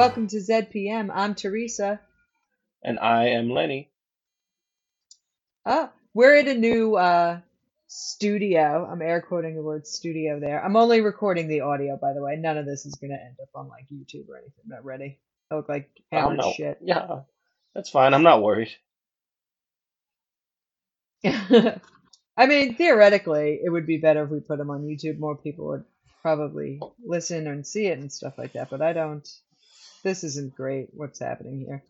Welcome to ZPM. I'm Teresa. And I am Lenny. Oh, we're in a new uh, studio. I'm air quoting the word studio there. I'm only recording the audio, by the way. None of this is going to end up on like YouTube or anything. Not ready. I look like I'm hammered shit. Yeah, that's fine. I'm not worried. I mean, theoretically, it would be better if we put them on YouTube. More people would probably listen and see it and stuff like that. But I don't. This isn't great. What's happening here?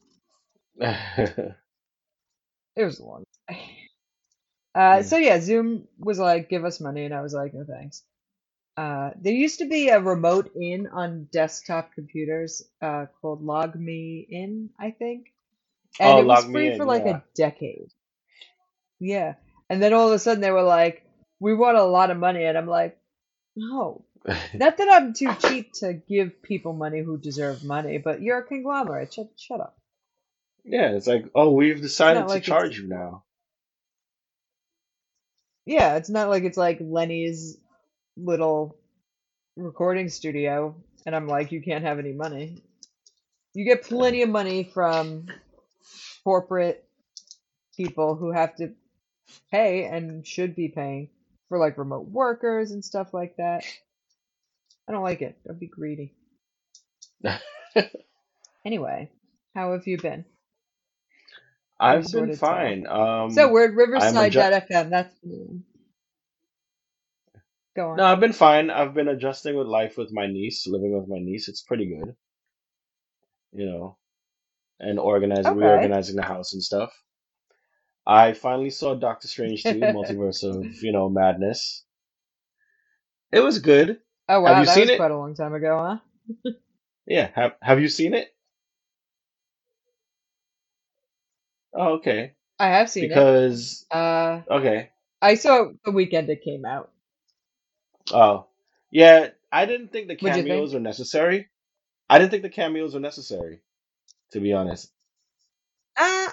It was a long. Uh, Hmm. so yeah, Zoom was like, "Give us money," and I was like, "No thanks." Uh, there used to be a remote in on desktop computers uh, called Log Me In, I think, and oh, it was free for like Yeah. a decade. Yeah, and then all of a sudden they were like, "We want a lot of money," and I'm like, "No." Not that I'm too cheap to give people money who deserve money, but you're a conglomerate. Shut, shut up. yeah, it's like, oh, we've decided to like charge you now. yeah, it's not like it's like Lenny's little recording studio, and I'm like, you can't have any money. You get plenty of money from corporate people who have to pay and should be paying for like remote workers and stuff like that. I don't like it. Don't be greedy. Anyway, how have you been? I've been sort of tell. fine. So Um, we're at I'm Riverside adjust. FM. That's the new one. Go No. I've been fine. I've been adjusting with life with my niece, living with my niece. It's pretty good, you know, and organizing, Okay. reorganizing the house and stuff. I finally saw Doctor Strange 2, Multiverse of, you know, Madness. It was good. Oh Have you that seen was it? quite a long time ago, huh? Yeah. Have Have you seen it? Oh, okay. I have seen it. Because Uh, okay. I saw it the weekend it came out. Oh, yeah. I didn't think the cameos think? were necessary. I didn't think the cameos were necessary, to be honest. Uh,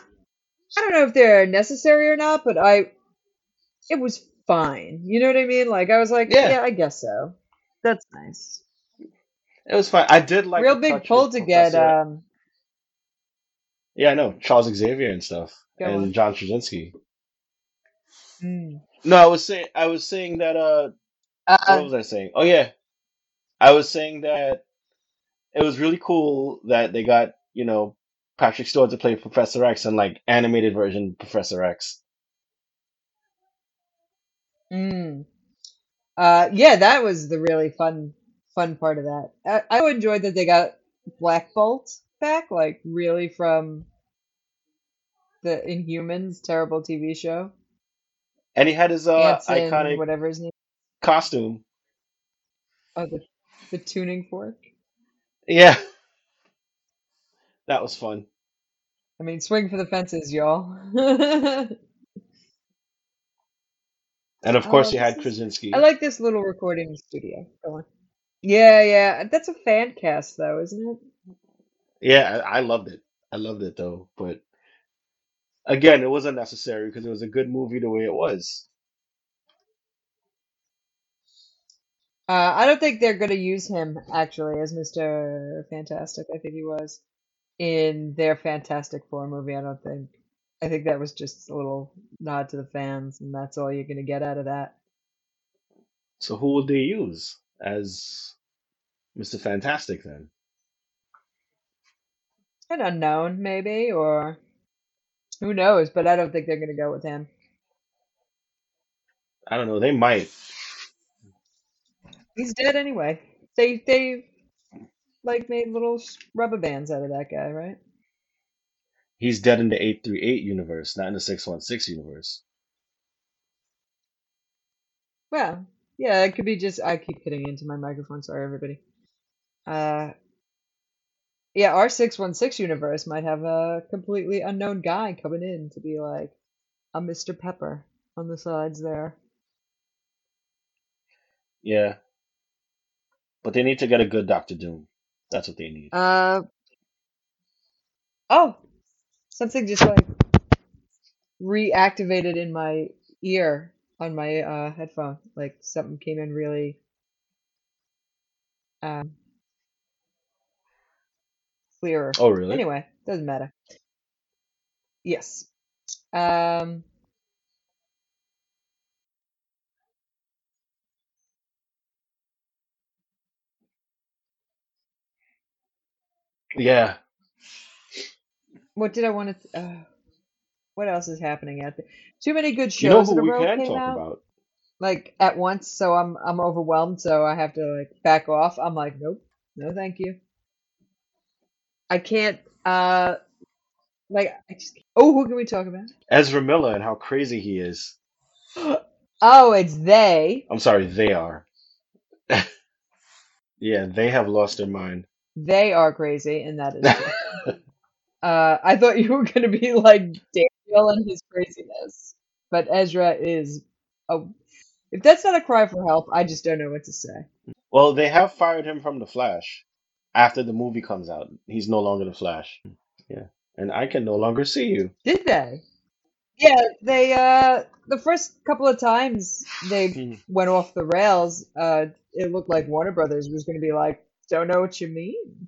I don't know if they're necessary or not, but I it was fine. You know what I mean? Like I was like, Yeah, yeah, I guess so. That's nice. it was fine. I did like Real big pull to get um Yeah, I know Charles Xavier and stuff, go and on. John Krasinski. Mm. No, I was saying, I was saying that. Uh, what Uh was I saying? Oh yeah, I was saying that it was really cool that they got you know Patrick Stewart to play Professor X and like animated version Professor X. mm. Uh yeah, that was the really fun fun part of that. I, I enjoyed that they got Black Bolt back, like really from the Inhumans terrible TV show. And he had his uh Anson, iconic whatever his name. costume. Oh, the the tuning fork. Yeah, that was fun. I mean, swing for the fences, y'all. And of course, Oh, you had is. I like this little recording studio. Go on. Yeah, yeah. That's a fan cast, though, isn't it? Yeah, I, I loved it. I loved it though, but again, it wasn't necessary because it was a good movie the way it was. Uh, I don't think they're going to use him actually as Mr. Fantastic. I think he was in their Fantastic Four movie. I don't think. I think that was just a little nod to the fans, and that's all you're going to get out of that. So who would they use as Mr. Fantastic then? An unknown, maybe, or who knows? But I don't think they're going to go with him. I don't know. They might. He's dead anyway. They they like made little rubber bands out of that guy, right? He's dead in the 838 universe, not in the 616 universe. Well, yeah, it could be just I keep hitting into my microphone. Sorry, everybody. Uh, yeah, our six one six universe might have a completely unknown guy coming in to be like a Mr. Pepper on the sides there. Yeah, but they need to get a good Doctor Doom. That's what they need. Uh oh, something just like reactivated in my ear on my uh headphone. Like something came in really um clearer. Oh, really? Anyway, doesn't matter. Yes. Um, Yeah. What did I want to? Uh, what else is happening out there? Too many good You know shows who we can talk out, about? like at once. So I'm I'm overwhelmed. So I have to like back off. I'm like, nope, no, thank you. I can't. Uh, like I just. Oh, who can we talk about? Ezra Miller and how crazy he is. Oh, it's they. I'm sorry, they are. Yeah, they have lost their mind. They are crazy, and that is. Uh, I thought you were gonna be like Daniel and his craziness, but Ezra is. A, if that's not a cry for help, I just don't know what to say. Well, they have fired him from The Flash after the movie comes out. He's no longer The Flash. Yeah. And I can no longer see you. Did they? Yeah, they. Uh, the first couple of times they Hmm. went off the rails, uh, it looked like Warner Brothers was gonna be like, "Don't know what you mean."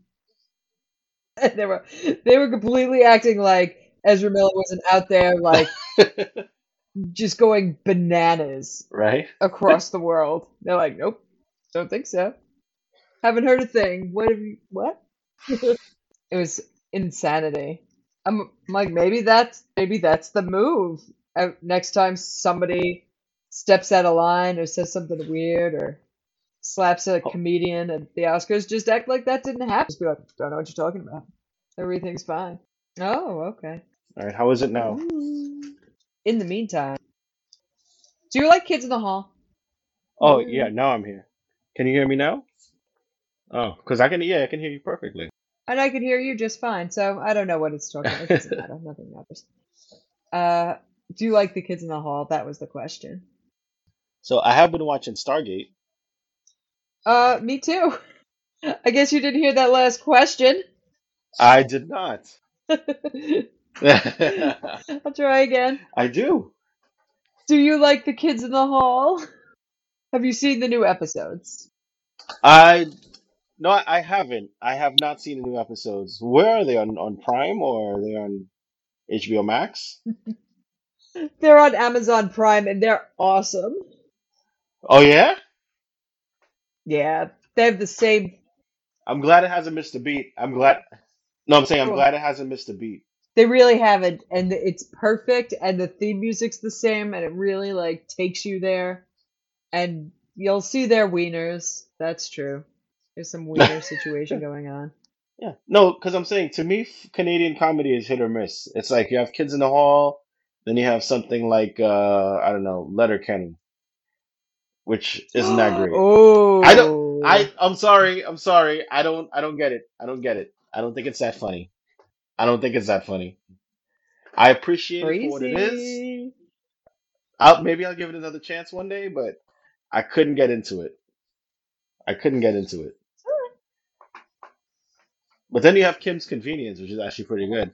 they were they were completely acting like Ezra Miller wasn't out there like just going bananas right? across the world. They're like, nope, don't think so. Haven't heard a thing. What have you? What? it was insanity. I'm, like, maybe that's maybe that's the move. Next time somebody steps out of line or says something weird or slaps a Oh. comedian at the Oscars, just act like that didn't happen. Just be like, don't know what you're talking about. Everything's fine. Oh, okay. All right, how is it now? In the meantime, do you like Kids in the Hall? Oh, yeah, now I'm here. Can you hear me now? Oh, because I can, yeah, I can hear you perfectly. And I can hear you just fine, so I don't know what it's talking about. It doesn't matter. Nothing matters. Uh, do you like the Kids in the Hall? That was the question. So I have been watching Stargate. Uh, me too. I guess you didn't hear that last question. I did not. I'll try again. I do. Do you like the Kids in the Hall? Have you seen the new episodes? I no, I haven't. I have not seen the new episodes. Where are they on on Prime or are they on HBO Max? They're on Amazon Prime and they're awesome. Oh yeah, Yeah, they have the same. I'm glad it hasn't missed a beat. I'm glad. No, I'm saying I'm Cool. glad it hasn't missed a beat. They really haven't, and it's perfect, and the theme music's the same, and it really like takes you there. And you'll see their wieners. That's true. There's some wiener situation going on. Yeah, no, because I'm saying to me, f- Canadian comedy is hit or miss. It's like you have Kids in the Hall, then you have something like uh I don't know, Letterkenny, which isn't that great. oh, I don't. I I'm sorry. I'm sorry. I don't. I don't get it. I don't get it. I don't think it's that funny. I don't think it's that funny. I appreciate it for what it is. crazy. I'll maybe I'll give it another chance one day, but I couldn't get into it. I couldn't get into it. But then you have Kim's Convenience, which is actually pretty good.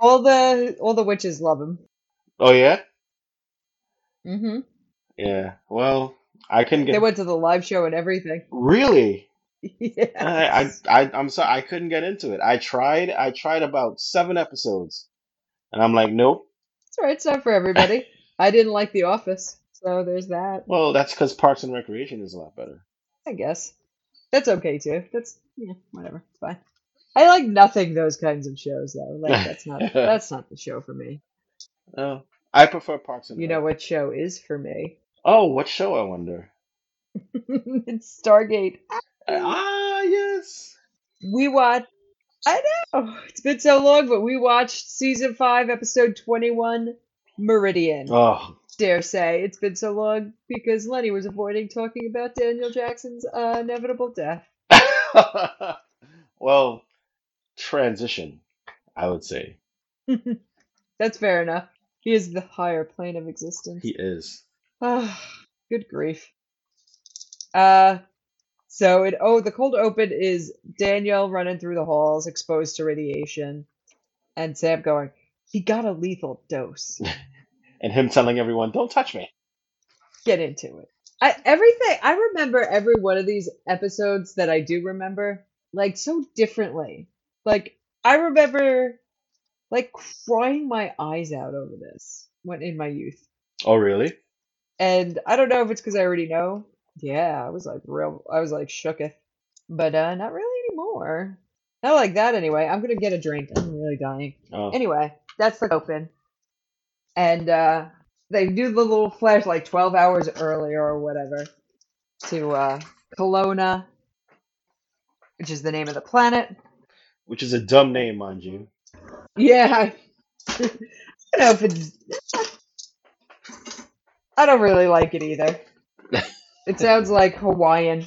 All the all the witches love him. Oh yeah, Mm hmm yeah. Well, I couldn't get. They went to the live show and everything. really. I. I I I'm sorry. I couldn't get into it. I tried. I tried about seven episodes, and I'm like, nope. It's alright. It's not for everybody. I didn't like The Office, so there's that. Well, that's because Parks and Recreation is a lot better. I guess that's okay too. That's yeah, whatever. It's fine. I like nothing those kinds of shows though. Like that's not that's not the show for me. Oh, I prefer Parks and You Rec. know what show is for me? Oh, what show? I wonder. it's Stargate. Ah, yes. We watched. I know it's been so long, but we watched season five, episode twenty-one, Meridian. Oh, Dare say it's been so long because Lenny was avoiding talking about Daniel Jackson's uh, inevitable death. well, transition, I would say That's fair enough. He is the higher plane of existence. he is. Ah, good grief. Uh, so it oh the cold open is Daniel running through the halls, exposed to radiation, and Sam going, he got a lethal dose. And him telling everyone, "Don't touch me." Get into it. I everything I remember every one of these episodes that I do remember like so differently. Like I remember like crying my eyes out over this when in my youth. Oh, really? And I don't know if it's because I already know. Yeah, I was like real I was like shooketh. But uh not really anymore. Not like that anyway. I'm gonna get a drink. I'm really dying. Oh, Anyway, that's the open. And uh they do the little flash like 12 hours earlier or whatever to uh Kelowna, which is the name of the planet. which is a dumb name, mind you. Yeah, I, I don't know if it's. I don't really like it either. It sounds like Hawaiian,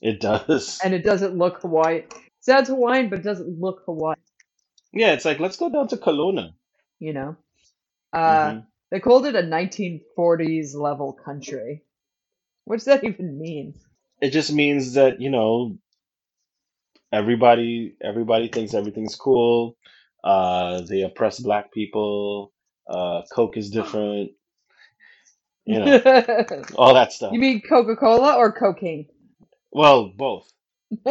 It does. and it doesn't look Hawaiian. sounds Hawaiian, but doesn't look Hawaiian. Yeah, it's like let's go down to Kelowna. You know. Uh, hmm they called it a 1940s level country. What does that even mean? It just means that, you know, everybody everybody thinks everything's cool. Uh, they oppress black people. Uh, Coke is different. You know, all that stuff. You mean Coca Cola or cocaine? Well, both.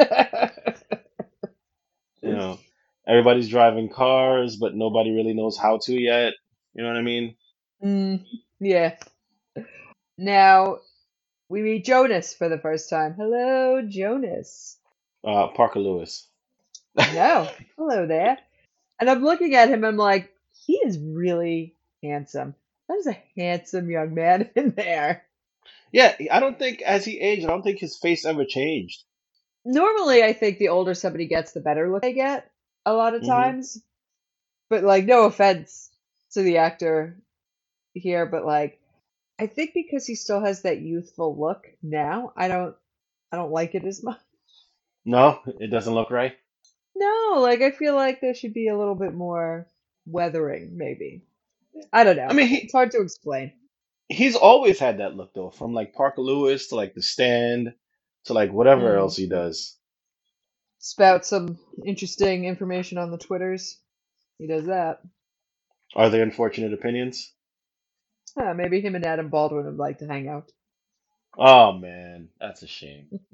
You know, everybody's driving cars, but nobody really knows how to yet. You know what I mean? mm, yeah. Now we meet Jonas for the first time. Hello, Jonas. Uh, Parker Lewis. No, hello there. And I'm looking at him. I'm like, he is really handsome. That is a handsome young man in there. Yeah, I don't think as he aged, I don't think his face ever changed. Normally, I think the older somebody gets, the better look they get. A lot of hmm times, but like, no offense to the actor here, but like, I think because he still has that youthful look now, I don't, I don't like it as much. No, it doesn't look right. No, like I feel like there should be a little bit more weathering, maybe. I don't know. I mean, he It's hard to explain. he's always had that look though, from like Parker Lewis to like The Stand to like whatever Mm. else he does. Spout some interesting information on the Twitters. He does that. Are they unfortunate opinions? Huh, maybe him and Adam Baldwin would like to hang out. Oh man, that's a shame.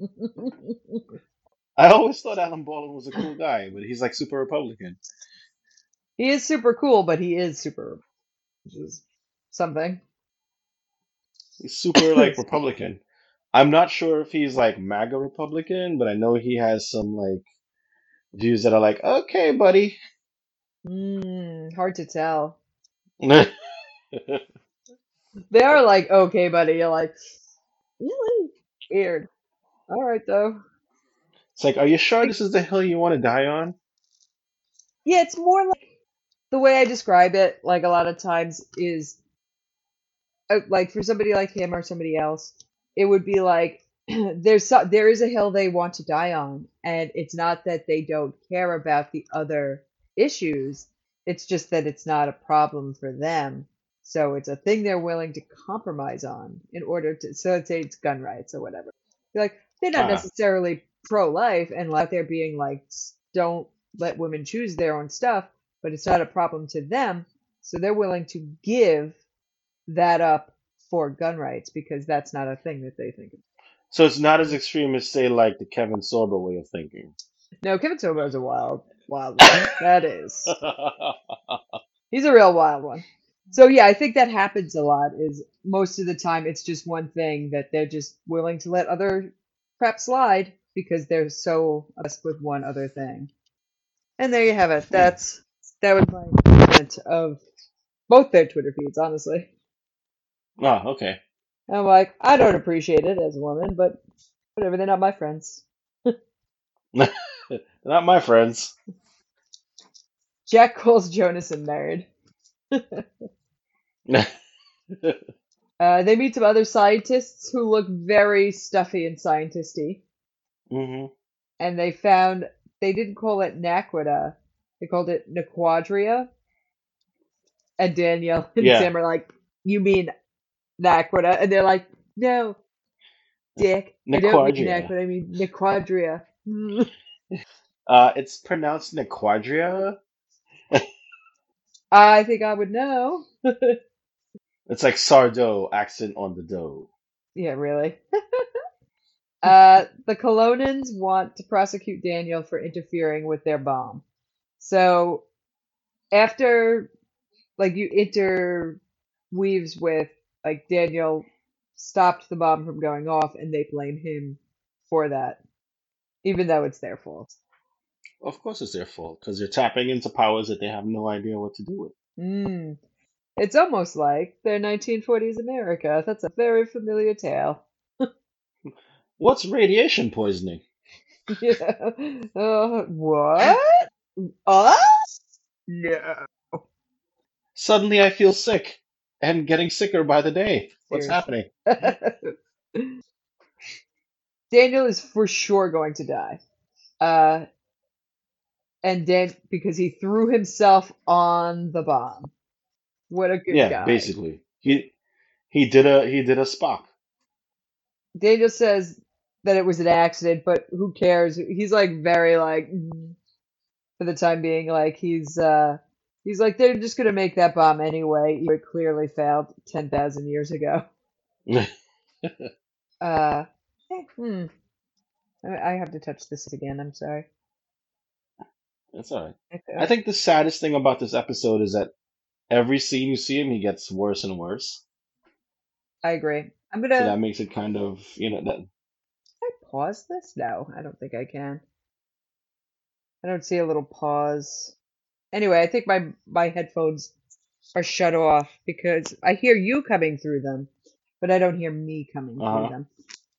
I always thought Adam Baldwin was a cool guy, but he's like super Republican. he is super cool, but he is super, which is something. He's super like Republican. I'm not sure if he's like MAGA Republican, but I know he has some like views that are like, okay, buddy. Mm, hard to tell. They are like, okay, buddy. You're like, really weird. All right, though. It's like, are you sure this is the hill you want to die on? Yeah, it's more like the way I describe it, like a lot of times, is uh, like for somebody like him or somebody else, it would be like there's so, there is a hill they want to die on, and it's not that they don't care about the other issues. It's just that it's not a problem for them. So it's a thing they're willing to compromise on in order to. So let's say it's gun rights or whatever. They're like they're not Ah, necessarily pro-life and like they're being like don't let women choose their own stuff, but it's not a problem to them. So they're willing to give that up for gun rights because that's not a thing that they think. of. so it's not as extreme as say like the Kevin Sorbo way of thinking. No, Kevin Sorbo is a wild, wild one. That is. He's a real wild one. So yeah, I think that happens a lot. Is most of the time it's just one thing that they're just willing to let other crap slide because they're so obsessed with one other thing. And there you have it. That's that was my comment of both their Twitter feeds. Honestly, Ah, okay. I'm like I don't appreciate it as a woman, but whatever. They're not my friends. They're not my friends. Jack calls Jonas a nerd. Uh, they meet some other scientists who look very stuffy and scientisty. hmm and they found they didn't call it Naquadah, they called it Naquadria. And Daniel and Yeah. Sam are like, "You mean Naquadah?" And they're like, "No, Dick, I don't mean Naquadria. Naquadah. I mean Naquadria." Uh, it's pronounced Naquadria. I think I would know. It's like Sardo accent on the dough. yeah, really. Uh, the Kelownans want to prosecute Daniel for interfering with their bomb. So after like you interweaves with like Daniel stopped the bomb from going off and they blame him for that, even though it's their fault. Of course, it's their fault because they're tapping into powers that they have no idea what to do with. Mm. It's almost like their 1940s America. That's a very familiar tale. What's radiation poisoning? yeah. Uh, what? Us? No. Suddenly, I feel sick and getting sicker by the day. What's Seriously. happening? Daniel is for sure going to die. Uh, and Dan because he threw himself on the bomb. What a good Yeah, guy. basically, he he did a he did a Spock. Daniel says that it was an accident, but who cares? He's like very like "Mm," for the time being, like he's uh he's like they're just gonna make that bomb anyway. It clearly failed ten thousand years ago. Uh, eh, hmm. I have to touch this again. I'm sorry. That's all right. Okay. I think the saddest thing about this episode is that every scene you see him, he gets worse and worse. I agree. I'm gonna. that makes it kind of you know that I pause this? No, I don't think I can. I don't see a little pause. Anyway, I think my my headphones are shut off because I hear you coming through them, but I don't hear me coming through uh them.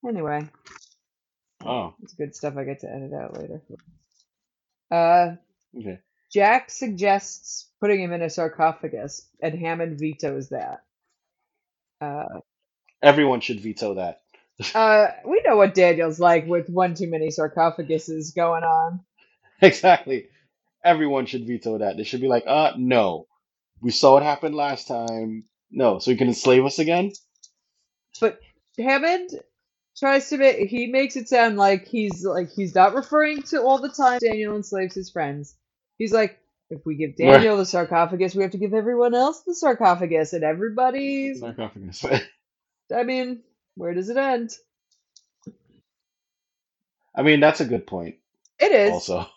Anyway, oh it's good stuff I get to edit out later. Uh, okay. Jack suggests putting him in a sarcophagus, and Hammond vetoes that. Uh, Everyone should veto that. uh, we know what Daniel's like with one too many sarcophaguses going on. Exactly. Everyone should veto that. They should be like, uh, no. We saw what happened last time. No, so you can enslave us again? But Hammond tries to make he makes it sound like he's like he's not referring to all the time Daniel enslaves his friends. He's like, if we give Daniel the sarcophagus, we have to give everyone else the sarcophagus, and everybody's. Sarcophagus. I mean, where does it end? I mean, that's a good point, It is. also.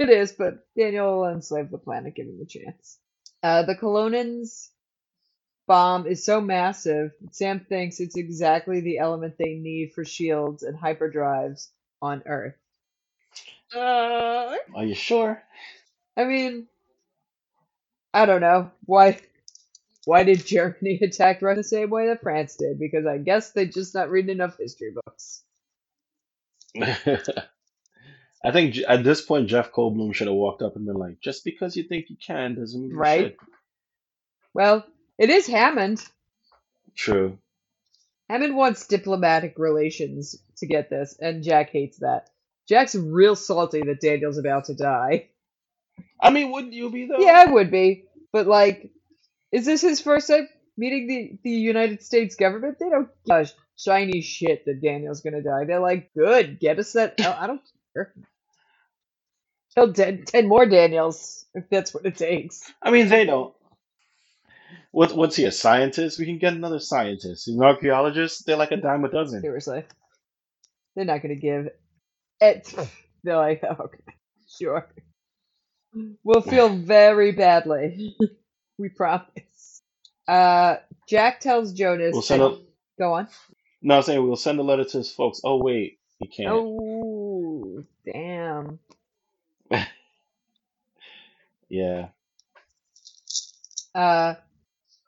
It is, but Daniel will enslave the planet, give him a chance. Uh, the Kelownans bomb is so massive, Sam thinks it's exactly the element they need for shields and hyperdrives on Earth. Uh, Are you sure? I mean, I don't know. Why why did Germany attack Russia the same way that France did? Because I guess they just not reading enough history books. I think at this point, Jeff Goldblum should have walked up and been like, just because you think you can doesn't mean you Right? Well, it is Hammond. True. Hammond wants diplomatic relations to get this, and Jack hates that. Jack's real salty that Daniel's about to die. I mean, wouldn't you be, though? Yeah, I would be. But, like, is this his first time meeting the, the United States government? They don't give a shiny shit that Daniel's gonna die. They're like, good, get us that. I don't care. Kill ten, 10 more Daniels, if that's what it takes. I mean, they don't. What, what's he, a scientist? We can get another scientist. He's an archaeologist. They're like a dime a dozen. Seriously. They're not gonna give it. They're like, "Oh, okay, sure. We'll feel very badly. we promise. Uh, Jack tells Jonas. We'll send that- a, Go on. no, I'm saying we'll send a letter to his folks. Oh, wait, he can't. Oh, damn. Yeah. Uh,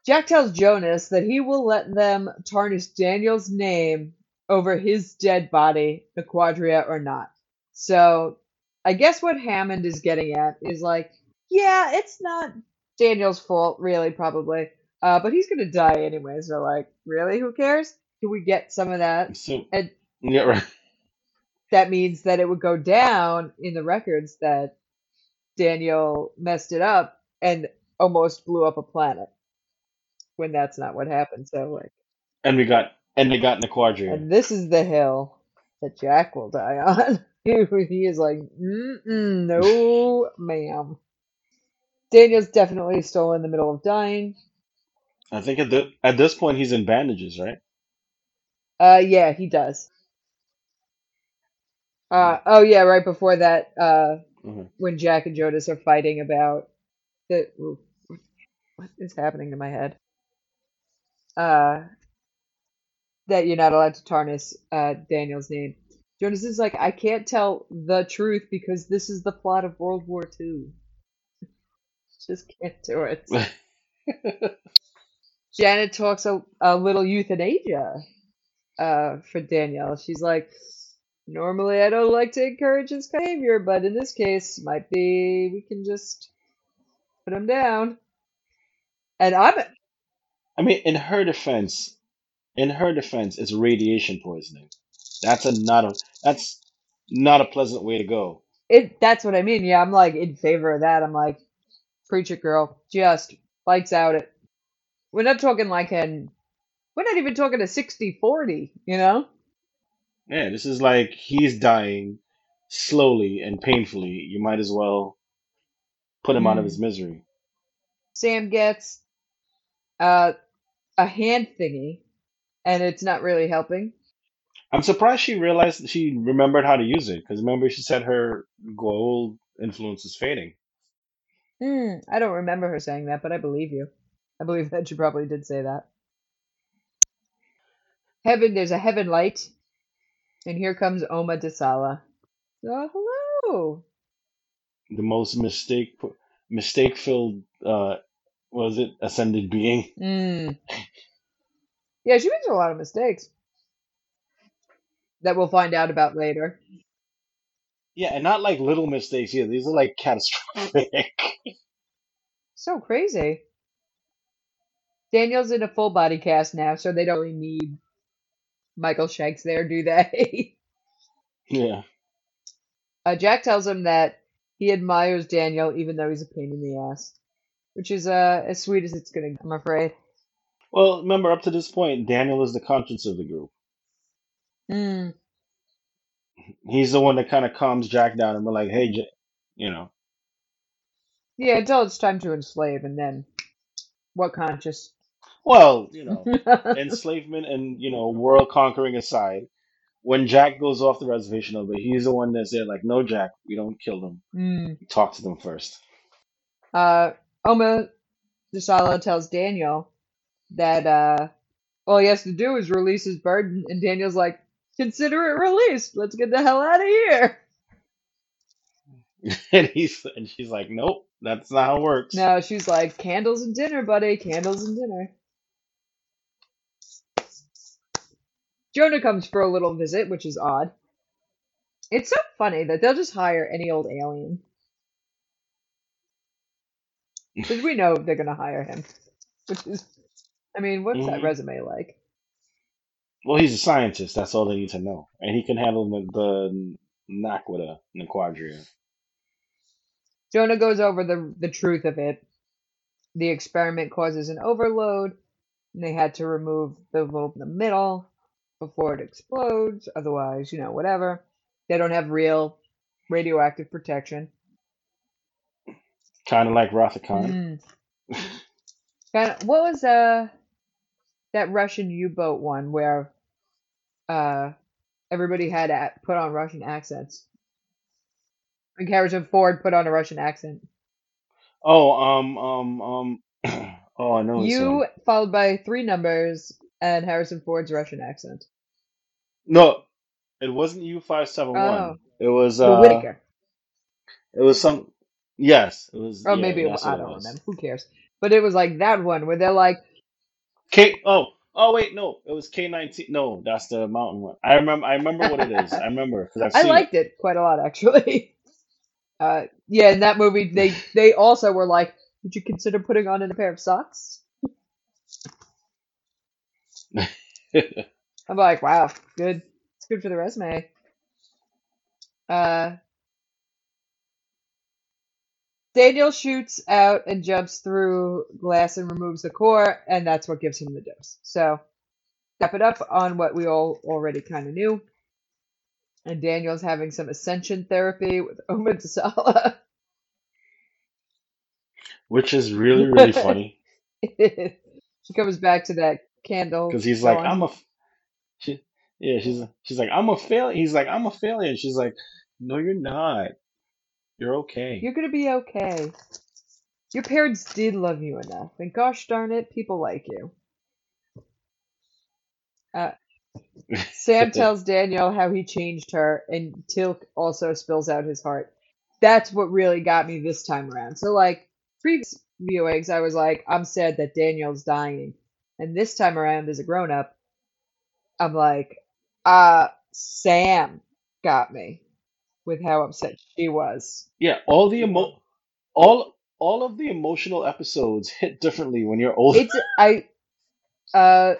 Jack tells Jonas that he will let them tarnish Daniel's name over his dead body, the Quadria or not. So, I guess what Hammond is getting at is like, yeah, it's not Daniel's fault, really, probably. Uh, but he's gonna die anyway, so like, really, who cares? Can we get some of that? So, And yeah, right. that means that it would go down in the records that Daniel messed it up and almost blew up a planet when that's not what happened. So like, And we got, and they got Naquadria. and this is the hill that Jack will die on. he is like, no, ma'am. Daniel's definitely still in the middle of dying. I think at the, at this point he's in bandages, right? Uh, yeah, he does. Uh, oh yeah, right before that, uh, Mhm. when Jack and Jonas are fighting about the ooh, what is happening to my head? Uh, that you're not allowed to tarnish uh, Daniel's name. Jonas is like, I can't tell the truth because this is the plot of World War II. Just can't do it. Janet talks a, a little euthanasia uh, for Daniel. She's like, normally I don't like to encourage his behavior, but in this case, might be we can just put him down. And I'm I mean, in her defense, in her defense, it's radiation poisoning. That's a not a that's not a pleasant way to go. it. That's what I mean. Yeah, I'm like in favor of that. I'm like, preach it, girl. Just lights out it. We're not talking like an. We're not even talking a 60-40, you know? Yeah, this is like he's dying slowly and painfully. You might as well put him out of his misery. Sam gets uh, a hand thingy, and it's not really helping. I'm surprised she realized she remembered how to use it because remember she said her Goa'uld influence is fading. Hmm, I don't remember her saying that, but I believe you. I believe that she probably did say that. Heaven, there's a heaven light, and here comes Oma Desala. Oh, hello. The most mistake mistake filled uh was it ascended being. Hmm. Yeah, she makes a lot of mistakes that we'll find out about later. Yeah, and not like little mistakes either. These are like catastrophic. So crazy. Daniel's in a full body cast now, so they don't really need Michael Shanks there, do they? yeah. uh, Jack tells him that he admires Daniel even though he's a pain in the ass, which is uh, as sweet as it's gonna. I'm afraid. Well, remember up to this point, Daniel is the conscience of the group. Hmm. He's the one that kind of calms Jack down and we're like, hey, J you know. Yeah, until it's time to enslave, and then what conscious? Well, you know, enslavement and you know world conquering aside, when Jack goes off the reservation over, he's the one that's there like, no, Jack, we don't kill them. Hmm. Talk to them first. Uh, Oma Desala tells Daniel that uh, all he has to do is release his burden, and Daniel's like, "Consider it released. Let's get the hell out of here." and he's and she's like, nope, that's not how it works. No, she's like, "Candles and dinner, buddy. Candles and dinner." Jonas comes for a little visit, which is odd. It's so funny that they'll just hire any old alien. Because we know they're gonna hire him. Which is, I mean, what's that Mhm. resume like? Well, he's a scientist. That's all they need to know, and he can handle the, the Naquadah Naquadria. Jonas goes over the the truth of it. The experiment causes an overload, and they had to remove the lobe in the middle before it explodes. Otherwise, you know, whatever. They don't have real radioactive protection. Kind of like Rathacon. Mm. Kinda, what was uh that Russian U-boat one where uh everybody had to put on Russian accents? Like Harrison Ford put on a Russian accent. Oh, um, um, um. oh, I know. this U followed by three numbers and Harrison Ford's Russian accent. No, it wasn't U five seven one. It was uh, Widowmaker. it was some. Yes, it was. Or Yeah, maybe it, that's I don't was. remember. Who cares? But it was like that one where they're like, K. Oh, oh wait, no, it was K nineteen. No, that's the mountain one. I remember. I remember what it is. I remember because I've I seen it. liked it quite a lot actually. Uh, yeah, in that movie they they also were like, would you consider putting on a pair of socks? I'm like, wow, good. It's good for the resume. Uh, Daniel shoots out and jumps through glass and removes the core, and that's what gives him the dose. So, step it up on what we all already kind of knew. And Daniel's having some ascension therapy with Oma Desala. Which is really really funny she comes back to that candle because he's like, going. I'm a. She, Yeah, she's she's like, I'm a failure. He's like, I'm a failure. And she's like, No, you're not. You're okay. You're gonna be okay. Your parents did love you enough, and gosh darn it, people like you. Uh, Sam tells Daniel how he changed her, and Teal'c also spills out his heart. That's what really got me this time around. So, like, previous viewings, I was like, I'm sad that Daniel's dying. And this time around, as a grown up, I'm like, uh, Sam got me with how upset she was. yeah, all the emo all all of the emotional episodes hit differently when you're older. It's, I, uh,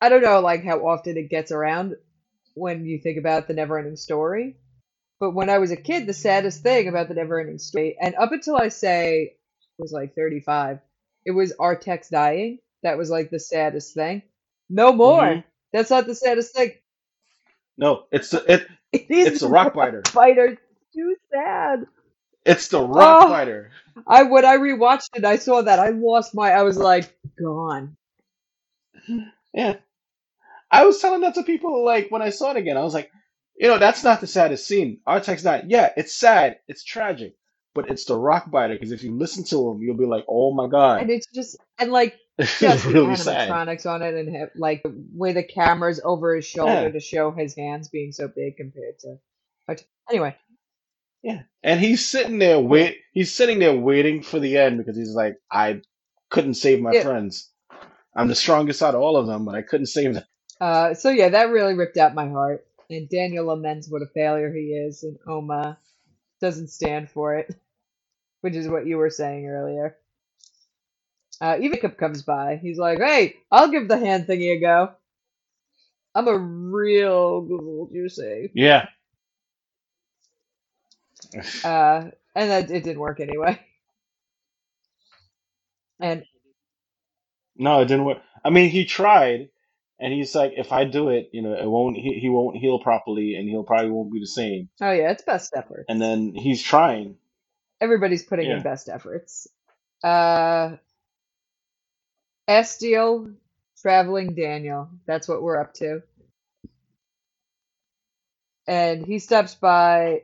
I don't know, like, how often it gets around when you think about the never ending story. But when I was a kid, the saddest thing about the never ending story, and up until I say was like 35, it was Artax dying. That was like the saddest thing. No more. hmm That's not the saddest thing. No, it's the it It is it's the the rock biter. fighter. Too sad. It's the rock Oh, biter. I when I rewatched it, I saw that I lost my. I was like, gone. Yeah. I was telling that to people like when I saw it again. I was like, you know, that's not the saddest scene. Artax's not. Yeah, it's sad. It's tragic. But it's the rock biter because if you listen to him, you'll be like, oh my God. And it's just and like It's just really sad. animatronics on it, and have, like the way the camera's over his shoulder Yeah. to show his hands being so big compared to. But anyway, Yeah. And he's sitting there wait he's sitting there waiting for the end because he's like, I couldn't save my yeah. friends. I'm the strongest out of all of them, but I couldn't save them. Uh, so yeah, that really ripped out my heart. And Daniel laments what a failure he is, and Oma doesn't stand for it, which is what you were saying earlier. Uh, even Jacob comes by. He's like, "Hey, I'll give the hand thingy a go. I'm a real Google juicy." Yeah. Uh, and that it didn't work anyway. And No, it didn't work. I mean, he tried, and he's like, if I do it, you know, it won't. He, he won't heal properly, and he'll probably won't be the same. oh yeah, it's best efforts. And then he's trying. Everybody's putting in best efforts. Uh, Estiel, traveling Daniel. That's what we're up to. And he stops by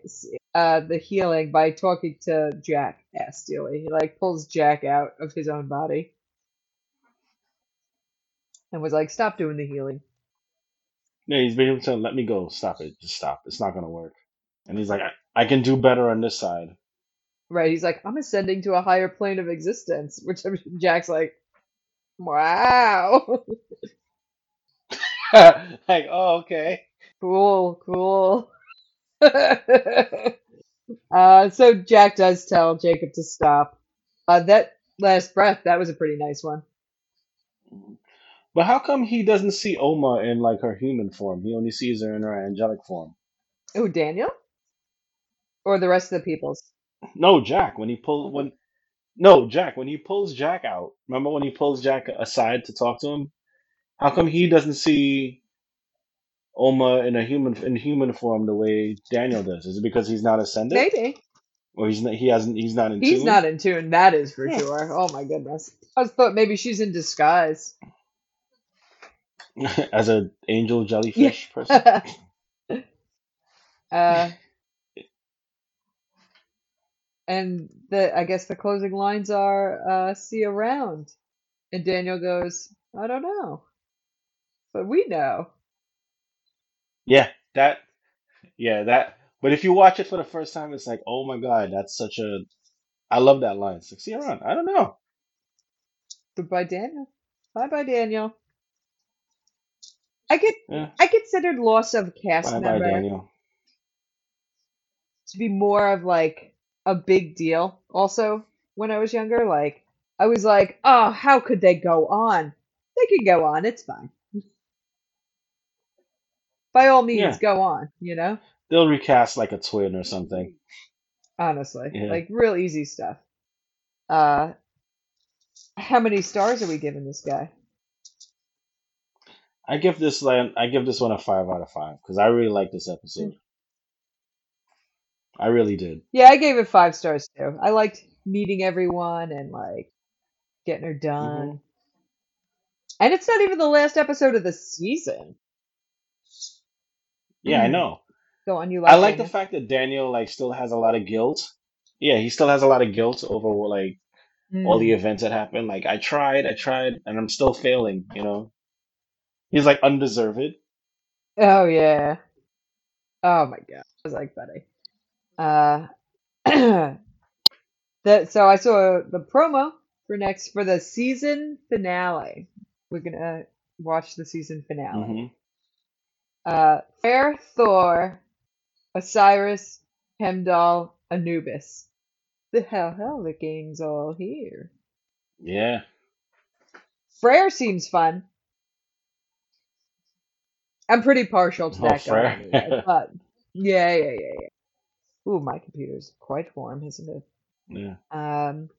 uh, the healing by talking to Jack Estiel. He like pulls Jack out of his own body and was like, "Stop doing the healing." Yeah, he's been able to let me go. Stop it. Just stop. It's not gonna work. And he's like, I, I can do better on this side. Right? He's like, "I'm ascending to a higher plane of existence," which I mean, Jack's like, "Wow, like, oh, okay. cool, cool." uh, so Jack does tell Jacob to stop. Uh, that last breath, that was a pretty nice one. But how come he doesn't see Oma in like her human form? He only sees her in her angelic form. Oh, Daniel, or the rest of the peoples. No, Jack. When he pulled when no Jack when he pulls Jack out. Remember when he pulls Jack aside to talk to him? How come he doesn't see Oma in a human in human form the way Daniel does? Is it because he's not ascended, Maybe or he's not, he hasn't he's not in tune. he's tune? not in tune. That is for Yeah. sure. Oh my goodness. I thought maybe she's in disguise. as an angel Yeah. jellyfish person. uh, and the I guess the closing lines are uh, "See around," and Daniel goes, "I don't know, but we know." Yeah, that yeah that. But if you watch it for the first time, it's like, oh my god, that's such a. I love that line. It's like, see around. I don't know. Goodbye, Daniel. Bye, bye, Daniel. I get Yeah. I considered loss of cast Bye bye, Daniel. to be more of like a big deal. Also, when I was younger, like I was like, oh, how could they go on? They can go on. It's fine. By all means, Yeah, go on. You know, they'll recast like a twin or something. honestly, Yeah. like real easy stuff. Uh, how many stars are we giving this guy? I give this like I give this one a five out of five because I really like this episode. I really did. Yeah, I gave it five stars too. I liked meeting everyone and like getting her done. And it's not even the last episode of the season. Yeah, I know. Go on, you I like the fact that Daniel like still has a lot of guilt. Yeah, he still has a lot of guilt over like all the Mm. events that happened. Like I tried, I tried, and I'm still failing. You know, he's like undeserved. Oh yeah. Oh my god. I was like funny. Uh that so I saw the promo for next for the season finale. We're gonna watch the season finale. hmm Uh Freyr Thor, Osiris, Heimdall, Anubis. The hell hell the gang's all here. Yeah. Freyr seems fun. I'm pretty partial to Oh, that guy anyway, but yeah, yeah, yeah, yeah. Ooh, my computer's quite warm, isn't it? yeah. Um,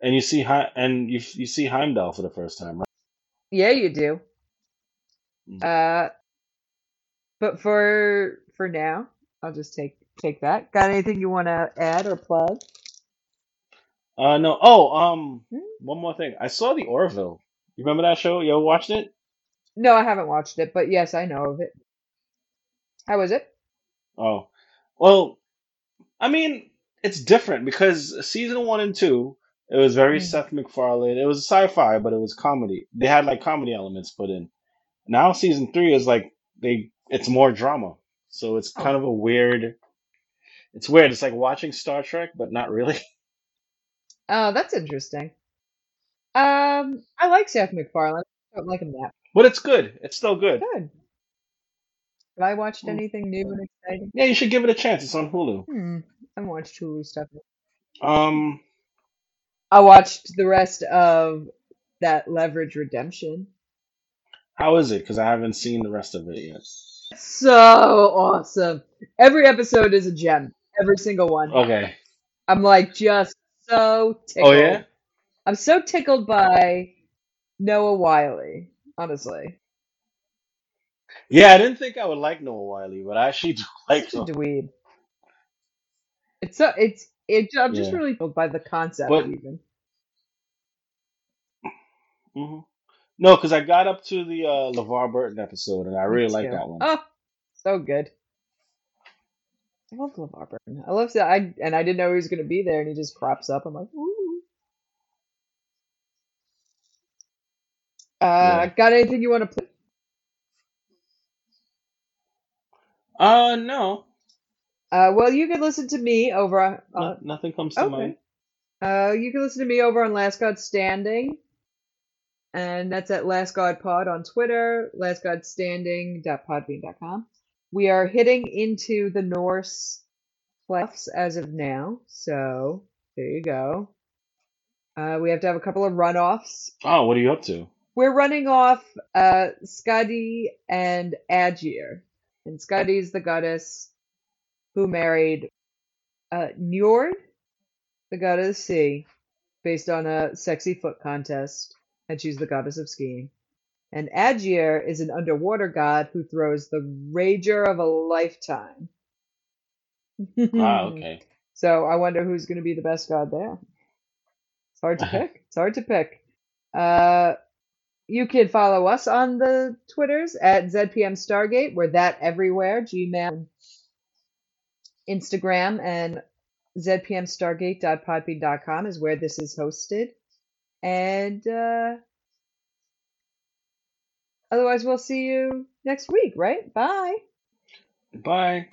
And you see, and you you see Heimdall for the first time, right? yeah, you do. Mm. Uh, but for for now, I'll just take take that. Got anything you want to add or plug? Uh, no. Oh, um, Hmm? one more thing. I saw the Orville. You remember that show? You ever watched it? No, I haven't watched it, but yes, I know of it. How was it? Oh, well, I mean, it's different because season one and two, it was very Mm. Seth MacFarlane. It was sci-fi, but it was comedy. They had like comedy elements put in. Now season three is like they, it's more drama. So it's Oh, kind of a weird. It's weird. It's like watching Star Trek, but not really. oh, that's interesting. Um, I like Seth MacFarlane. I don't like him that But it's good. It's still good. good. Have I watched Mm. anything new and exciting? Yeah, you should give it a chance. It's on Hulu. Hmm, I watched Hulu stuff. Um, I watched the rest of that Leverage Redemption. how is it? Because I haven't seen the rest of it yet. So awesome. Every episode is a gem. Every single one. Okay. I'm like just so tickled. Oh yeah. I'm so tickled by Noah Wyle, honestly. Yeah, I didn't think I would like Noah Wyle, but I actually do like Such a him. dweeb. It's so it's it. I'm just Yeah, really tickled by the concept but even. hmm no, because I got up to the uh, LeVar Burton episode and I Me really like too. that one. Oh, so good. I love LeVar Burton. I love that. I and I didn't know he was gonna be there, and he just crops up. I'm like, ooh. Uh, Yeah. got anything you want to play? Uh, no, Uh, well, you can listen to me over on. no, Uh, nothing comes to okay. mind. Uh, you can listen to me over on Last God Standing, and that's at Last God Pod on Twitter, lastgodstanding.podbean.com. We are hitting into the Norse playoffs as of now, so there you go. Uh, we have to have a couple of runoffs. Oh, what are you up to? We're running off uh, Skadi and Agir. And Skadi the goddess who married uh, Njord, the god of the sea, based on a sexy foot contest, and she's the goddess of skiing. And Agir is an underwater god who throws the rager of a lifetime. Ah, okay. so I wonder who's going to be the best god there. It's hard to pick. It's hard to pick. Uh, you can follow us on the Twitters at ZPM Stargate. We're that everywhere. Gmail, Instagram, and ZPMStargate.podbean.com is where this is hosted. And uh, otherwise, we'll see you next week, right? Bye. Bye.